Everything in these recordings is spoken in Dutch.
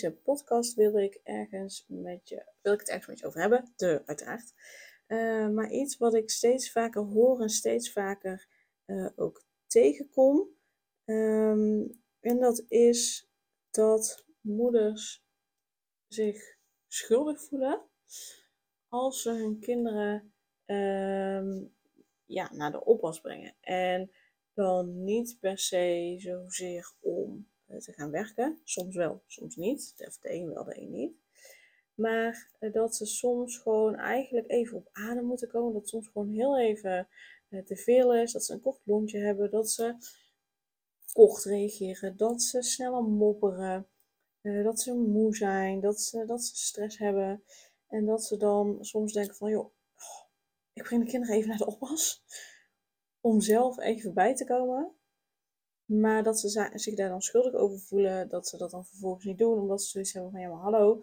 Deze podcast wil ik ergens met je, wil ik het ergens met je over hebben, de uiteraard. Uh, maar iets wat ik steeds vaker hoor en steeds vaker uh, ook tegenkom. Um, en dat is dat moeders zich schuldig voelen als ze hun kinderen um, ja, naar de oppas brengen. En dan niet per se zozeer eh, te gaan werken. Soms wel, soms niet. Of de een wel, de een niet. Maar eh, dat ze soms gewoon eigenlijk even op adem moeten komen. Dat soms gewoon heel even eh, te veel is. Dat ze een kort lontje hebben. Dat ze kort reageren. Dat ze sneller mopperen. dat ze moe zijn. Dat ze, dat ze stress hebben. En dat ze dan soms denken van, joh, ik breng de kinderen even naar de oppas. Om zelf even bij te komen. Maar dat ze zich daar dan schuldig over voelen, dat ze dat dan vervolgens niet doen, omdat ze zoiets hebben van ja, maar hallo,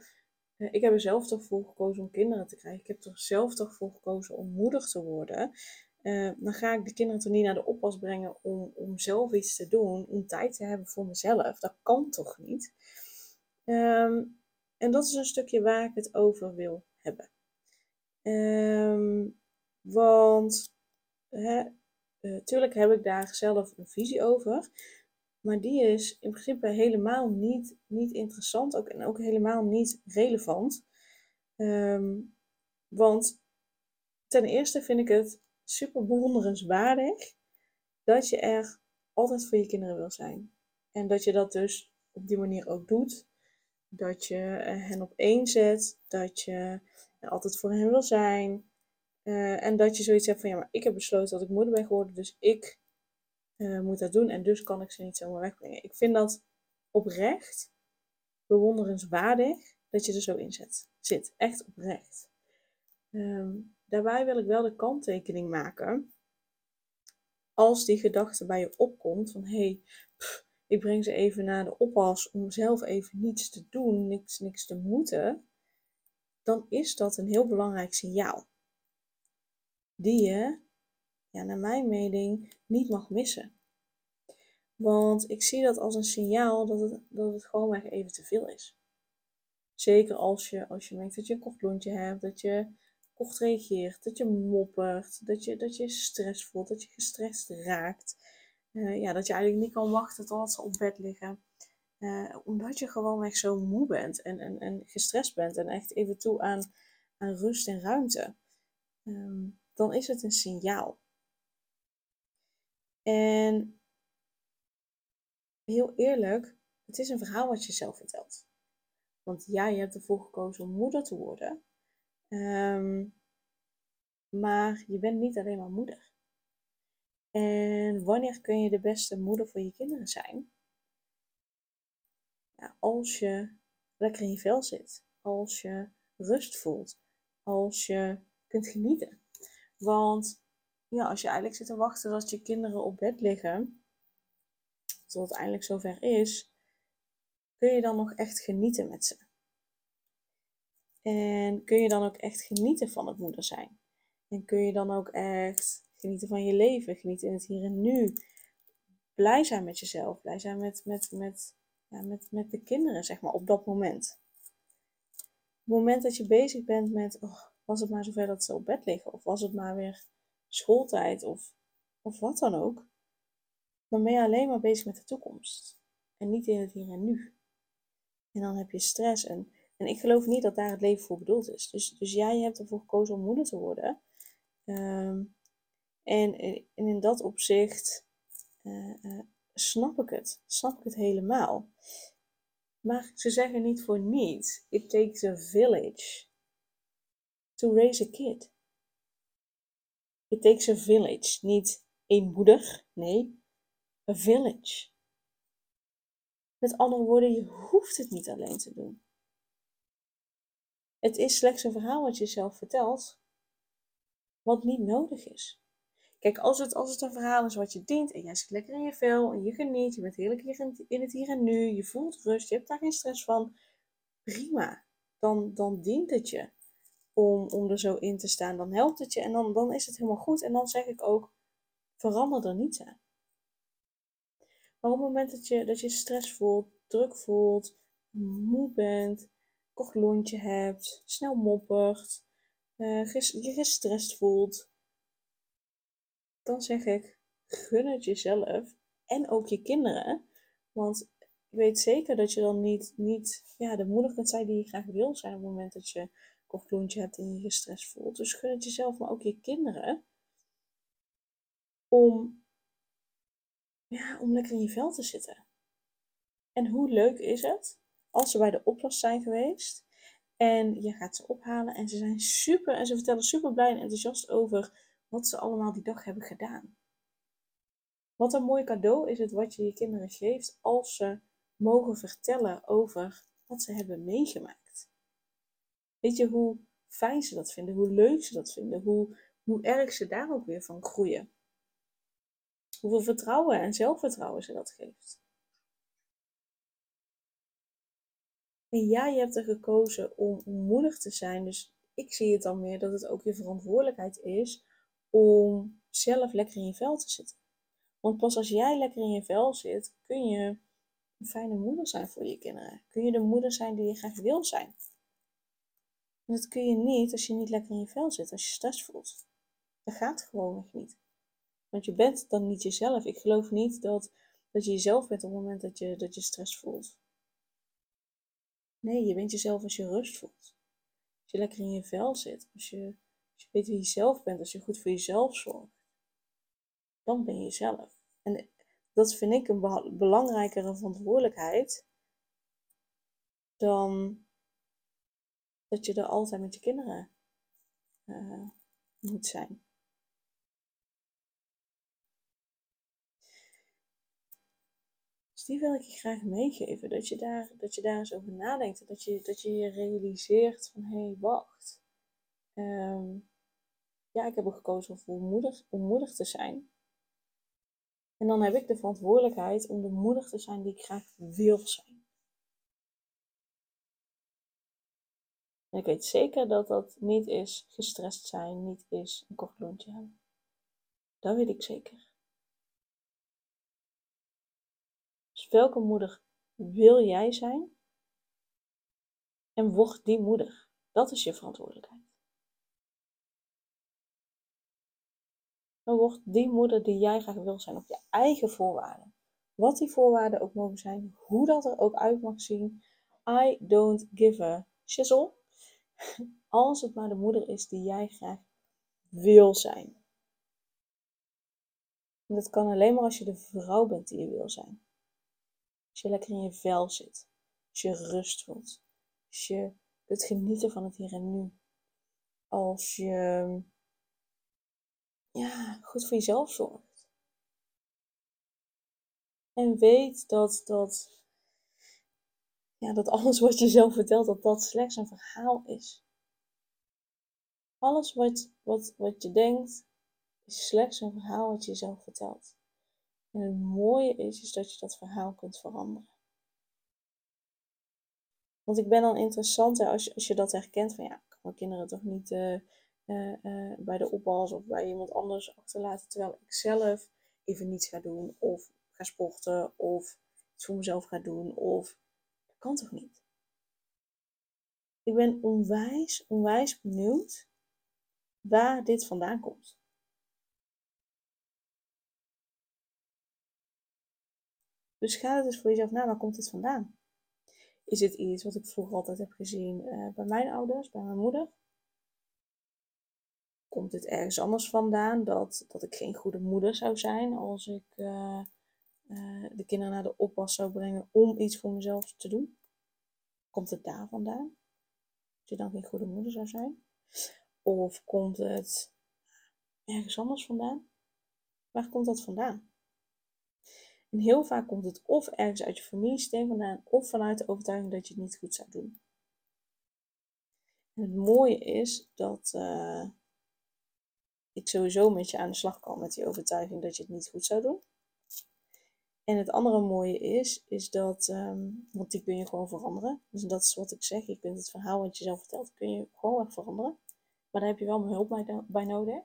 eh, ik heb er zelf toch voor gekozen om kinderen te krijgen. Ik heb er zelf toch voor gekozen om moeder te worden. Uh, dan ga ik de kinderen toch niet naar de oppas brengen om, om zelf iets te doen, om tijd te hebben voor mezelf. Dat kan toch niet? Um, en dat is een stukje waar ik het over wil hebben. Um, want hè, uh, tuurlijk heb ik daar zelf een visie over. Maar die is in principe helemaal niet, niet interessant ook, en ook helemaal niet relevant. Um, want ten eerste vind ik het super bewonderenswaardig dat je er altijd voor je kinderen wil zijn. En dat je dat dus op die manier ook doet. Dat je eh, hen op één zet. Dat je altijd voor hen wil zijn. Uh, en dat je zoiets hebt van, ja, maar ik heb besloten dat ik moeder ben geworden, dus ik uh, moet dat doen en dus kan ik ze niet zomaar wegbrengen. Ik vind dat oprecht bewonderenswaardig dat je er zo in zet, zit. Echt oprecht. Um, daarbij wil ik wel de kanttekening maken. Als die gedachte bij je opkomt van hé, hey, ik breng ze even naar de oppas om zelf even niets te doen, niks, niks te moeten, dan is dat een heel belangrijk signaal die je, ja, naar mijn mening, niet mag missen. Want ik zie dat als een signaal dat het, dat het gewoon even te veel is. Zeker als je, als je merkt dat je een kort lontje hebt, dat je kort reageert, dat je moppert, dat je, dat je stress voelt, dat je gestrest raakt. Uh, ja, dat je eigenlijk niet kan wachten totdat ze op bed liggen. Uh, omdat je gewoon echt zo moe bent en, en, en gestrest bent en echt even toe aan, aan rust en ruimte. Um, dan is het een signaal. En heel eerlijk, het is een verhaal wat je zelf vertelt. Want ja, je hebt ervoor gekozen om moeder te worden. Um, maar je bent niet alleen maar moeder. En wanneer kun je de beste moeder voor je kinderen zijn? Als je lekker in je vel zit. Als je rust voelt. Als je kunt genieten. Want ja, als je eigenlijk zit te wachten dat je kinderen op bed liggen, tot het eindelijk zover is, kun je dan nog echt genieten met ze. En kun je dan ook echt genieten van het moeder zijn. En kun je dan ook echt genieten van je leven, genieten in het hier en nu. Blij zijn met jezelf, blij zijn met, met, met, ja, met, met de kinderen, zeg maar, op dat moment. Het moment dat je bezig bent met, oh, was het maar zover dat ze op bed liggen, of was het maar weer schooltijd, of, of wat dan ook, dan ben je alleen maar bezig met de toekomst. En niet in het hier en nu. En dan heb je stress. En, en ik geloof niet dat daar het leven voor bedoeld is. Dus, dus jij hebt ervoor gekozen om moeder te worden. Um, en, en, in dat opzicht uh, uh, snap ik het. Snap ik het helemaal. Maar ze zeggen niet voor niets. It takes a village to raise a kid. It takes a village. Niet één moeder, nee, a village. Met andere woorden, je hoeft het niet alleen te doen. Het is slechts een verhaal wat je zelf vertelt, wat niet nodig is. Kijk, als het, als het een verhaal is wat je dient en jij zit lekker in je vel en je geniet, je bent heerlijk hier in het hier en nu, je voelt rust, je hebt daar geen stress van, prima. Dan, dan dient het je om, om er zo in te staan. Dan helpt het je en dan, dan is het helemaal goed. En dan zeg ik ook, verander er niets aan. Maar op het moment dat je, dat je stress voelt, druk voelt, moe bent, kort lontje hebt, snel moppert, uh, je gestrest voelt, dan zeg ik, gun het jezelf en ook je kinderen. Want ik weet zeker dat je dan niet, niet ja, de moeder kunt zijn die je graag wil zijn op het moment dat je kort lontje hebt en je gestrest voelt. Dus gun het jezelf, maar ook je kinderen. Om, ja, om lekker in je vel te zitten. En hoe leuk is het als ze bij de oppas zijn geweest en je gaat ze ophalen en ze zijn super en ze vertellen super blij en enthousiast over wat ze allemaal die dag hebben gedaan. Wat een mooi cadeau is het wat je je kinderen geeft als ze mogen vertellen over wat ze hebben meegemaakt. Weet je hoe fijn ze dat vinden, hoe leuk ze dat vinden, hoe, hoe erg ze daar ook weer van groeien. Hoeveel vertrouwen en zelfvertrouwen ze dat geeft. En ja, je hebt er gekozen om moedig te zijn. Dus ik zie het dan meer dat het ook je verantwoordelijkheid is om zelf lekker in je vel te zitten. Want pas als jij lekker in je vel zit, kun je een fijne moeder zijn voor je kinderen. Kun je de moeder zijn die je graag wil zijn. En dat kun je niet als je niet lekker in je vel zit, als je stress voelt. Dat gaat gewoon nog niet. Want je bent dan niet jezelf. Ik geloof niet dat, dat je jezelf bent op het moment dat je, dat je stress voelt. Nee, je bent jezelf als je rust voelt. Als je lekker in je vel zit. Als je, als je weet wie je zelf bent. Als je goed voor jezelf zorgt. Dan ben je jezelf. En dat vind ik een belangrijkere verantwoordelijkheid dan dat je er altijd met je kinderen uh, moet zijn. Dus die wil ik je graag meegeven. Dat je daar, dat je daar eens over nadenkt. Dat je dat je, je realiseert van hé, hey, wacht. Um, ja, ik heb er gekozen om moedig, om moedig te zijn. En dan heb ik de verantwoordelijkheid om de moedig te zijn die ik graag wil zijn. En ik weet zeker dat dat niet is gestrest zijn, niet is een kort lontje hebben. Dat weet ik zeker. Dus welke moeder wil jij zijn? En word die moeder. Dat is je verantwoordelijkheid. dan wordt die moeder die jij graag wil zijn op je eigen voorwaarden. Wat die voorwaarden ook mogen zijn, hoe dat er ook uit mag zien. I don't give a shizzle. Als het maar de moeder is die jij graag wil zijn. En dat kan alleen maar als je de vrouw bent die je wil zijn. Als je lekker in je vel zit. Als je rust voelt. Als je kunt genieten van het hier en nu. Als je ja, goed voor jezelf zorgt. En weet dat, dat, ja, dat alles wat je zelf vertelt, dat dat slechts een verhaal is. Alles wat, wat, wat je denkt, is slechts een verhaal wat je jezelf vertelt. En het mooie is, is dat je dat verhaal kunt veranderen. Want ik ben dan interessant hè, als, je, als je dat herkent van ja, ik kan mijn kinderen toch niet uh, uh, uh, bij de oppas of bij iemand anders achterlaten. Terwijl ik zelf even niets ga doen of ga sporten of iets voor mezelf ga doen. Of kan toch niet? Ik ben onwijs, onwijs benieuwd waar dit vandaan komt. Dus ga het eens voor jezelf na, waar komt dit vandaan? Is het iets wat ik vroeger altijd heb gezien uh, bij mijn ouders, bij mijn moeder? komt het ergens anders vandaan dat, dat ik geen goede moeder zou zijn als ik uh, uh, de kinderen naar de oppas zou brengen om iets voor mezelf te doen? Komt het daar vandaan? Dat je dan geen goede moeder zou zijn? Of komt het ergens anders vandaan? Waar komt dat vandaan? En heel vaak komt het of ergens uit je familiesysteem vandaan, of vanuit de overtuiging dat je het niet goed zou doen. En het mooie is dat uh, ik sowieso met je aan de slag kan met die overtuiging dat je het niet goed zou doen. En het andere mooie is, is dat, um, want die kun je gewoon veranderen. Dus dat is wat ik zeg. Je kunt het verhaal wat je zelf vertelt, kun je gewoon echt veranderen. Maar daar heb je wel mijn hulp bij, bij nodig.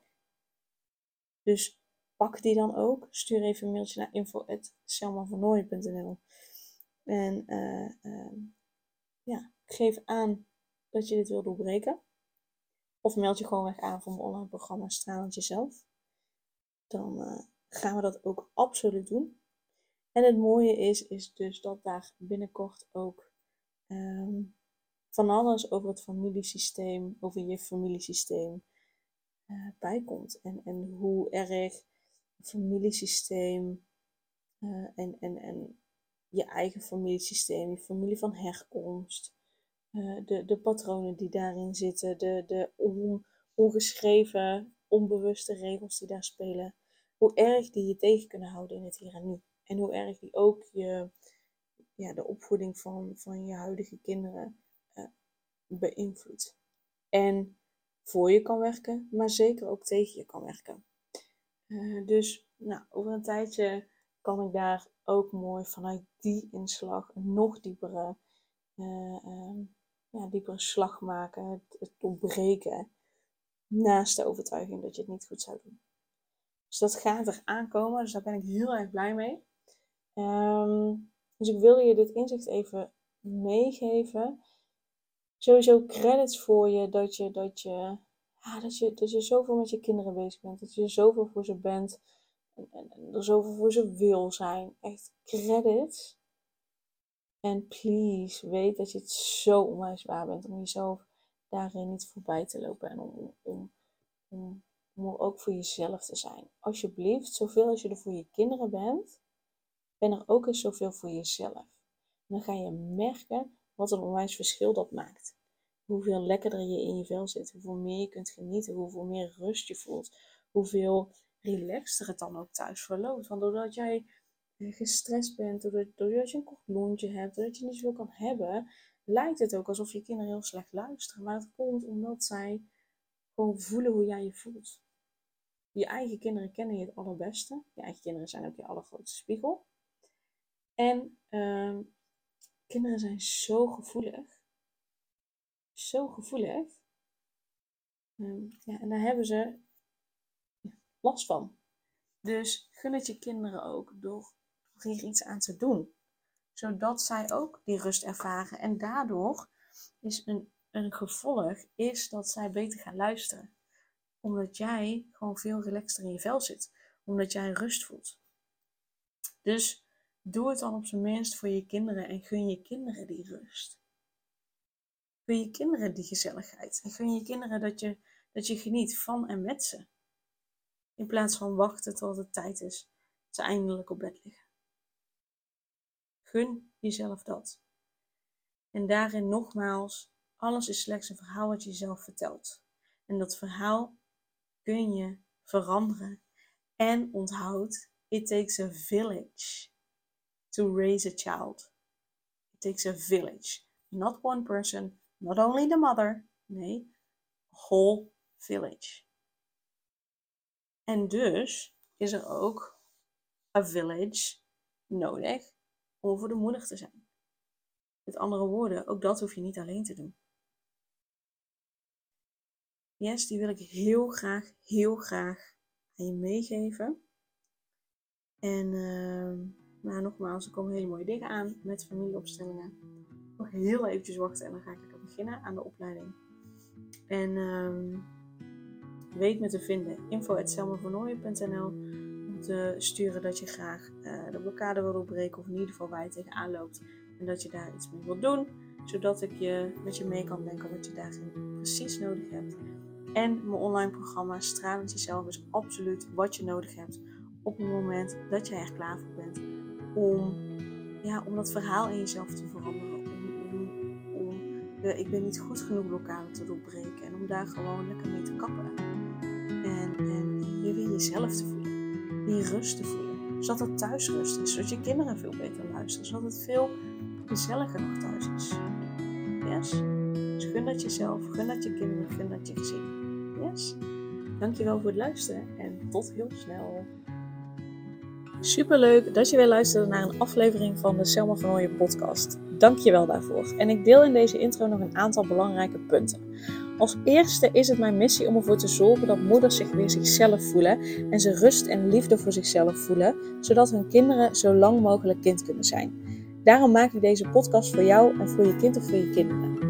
Dus pak die dan ook. Stuur even een mailtje naar info.selmavernooien.nl En uh, uh, ja, geef aan dat je dit wil doorbreken. Of meld je gewoon weg aan voor mijn online programma Stralend Jezelf. Dan uh, gaan we dat ook absoluut doen. En het mooie is, is dus dat daar binnenkort ook um, van alles over het familiesysteem, over je familiesysteem uh, bij komt. En, en hoe erg familiesysteem uh, en, en, en je eigen familiesysteem, je familie van herkomst, uh, de, de patronen die daarin zitten, de, de on, ongeschreven, onbewuste regels die daar spelen, hoe erg die je tegen kunnen houden in het hier en nu. En hoe erg die ook je, ja, de opvoeding van, van je huidige kinderen uh, beïnvloedt. En voor je kan werken, maar zeker ook tegen je kan werken. Uh, dus nou, over een tijdje kan ik daar ook mooi vanuit die inslag een nog diepere, uh, ja, diepere slag maken, het, het ontbreken, naast de overtuiging dat je het niet goed zou doen. Dus dat gaat er aankomen, dus daar ben ik heel erg blij mee. Um, dus ik wil je dit inzicht even meegeven. Sowieso credits voor je dat je, dat je, dat je, dat je zoveel met je kinderen bezig bent. Dat je zoveel voor ze bent. En, en, en er zoveel voor ze wil zijn. Echt credits. En please, weet dat je het zo onwijs waar bent om jezelf daarin niet voorbij te lopen. En om, om, om, om ook voor jezelf te zijn. Alsjeblieft, zoveel als je er voor je kinderen bent, ben er ook eens zoveel voor jezelf. Dan ga je merken wat een onwijs verschil dat maakt. Hoeveel lekkerder je in je vel zit, hoeveel meer je kunt genieten, hoeveel meer rust je voelt, hoeveel relaxter het dan ook thuis verloopt. Want doordat jij eh, gestrest bent, doordat, doordat je een kort lontje hebt, doordat je niet zoveel kan hebben, lijkt het ook alsof je kinderen heel slecht luisteren. Maar dat komt omdat zij gewoon voelen hoe jij je voelt. Je eigen kinderen kennen je het allerbeste. Je eigen kinderen zijn ook je allergrootste spiegel. En uh, kinderen zijn zo gevoelig. Zo gevoelig. Um, ja, en daar hebben ze last van. Dus gun het je kinderen ook door hier iets aan te doen. Zodat zij ook die rust ervaren. En daardoor is een, een gevolg is dat zij beter gaan luisteren. Omdat jij gewoon veel relaxter in je vel zit. Omdat jij rust voelt. Dus Doe het dan op zijn minst voor je kinderen en gun je kinderen die rust. Gun je kinderen die gezelligheid. En gun je kinderen dat je, dat je geniet van en met ze. In plaats van wachten tot het tijd is dat ze eindelijk op bed liggen. Gun jezelf dat. En daarin nogmaals, alles is slechts een verhaal wat je jezelf vertelt. En dat verhaal kun je veranderen. En onthoud, it takes a village to raise a child. It takes a village, not one person, not only the mother, nee, a whole village. En dus is er ook a village nodig om voor de moeder te zijn. Met andere woorden, ook dat hoef je niet alleen te doen. Yes, die wil ik heel graag, heel graag aan je meegeven. En uh, maar nogmaals, er komen hele mooie dingen aan met familieopstellingen. Nog heel eventjes wachten en dan ga ik lekker beginnen aan de opleiding. En um, weet me te vinden. info.selmavernooien.nl Om te sturen dat je graag uh, de blokkade wil doorbreken. Of in ieder geval waar je tegenaan loopt. En dat je daar iets mee wilt doen. Zodat ik je met je mee kan denken wat je daarin precies nodig hebt. En mijn online programma Stralend Jezelf is absoluut wat je nodig hebt op het moment dat jij er klaar voor bent om, ja, om dat verhaal in jezelf te veranderen. Om, om, de ik ben niet goed genoeg blokkade te doorbreken. En om daar gewoon lekker mee te kappen. En, en je weer jezelf te voelen. Die rust te voelen. Zodat het thuis rust is. Zodat je kinderen veel beter luisteren. Zodat het veel gezelliger nog thuis is. Yes? Dus gun dat jezelf, gun dat je kinderen, gun dat je gezin. Yes? Dankjewel voor het luisteren en tot heel snel. Super leuk dat je weer luisterde naar een aflevering van de Selma van Ooyen podcast. Dankjewel daarvoor. En ik deel in deze intro nog een aantal belangrijke punten. Als eerste is het mijn missie om ervoor te zorgen dat moeders zich weer zichzelf voelen en ze rust en liefde voor zichzelf voelen, zodat hun kinderen zo lang mogelijk kind kunnen zijn. Daarom maak ik deze podcast voor jou en voor je kind of voor je kinderen.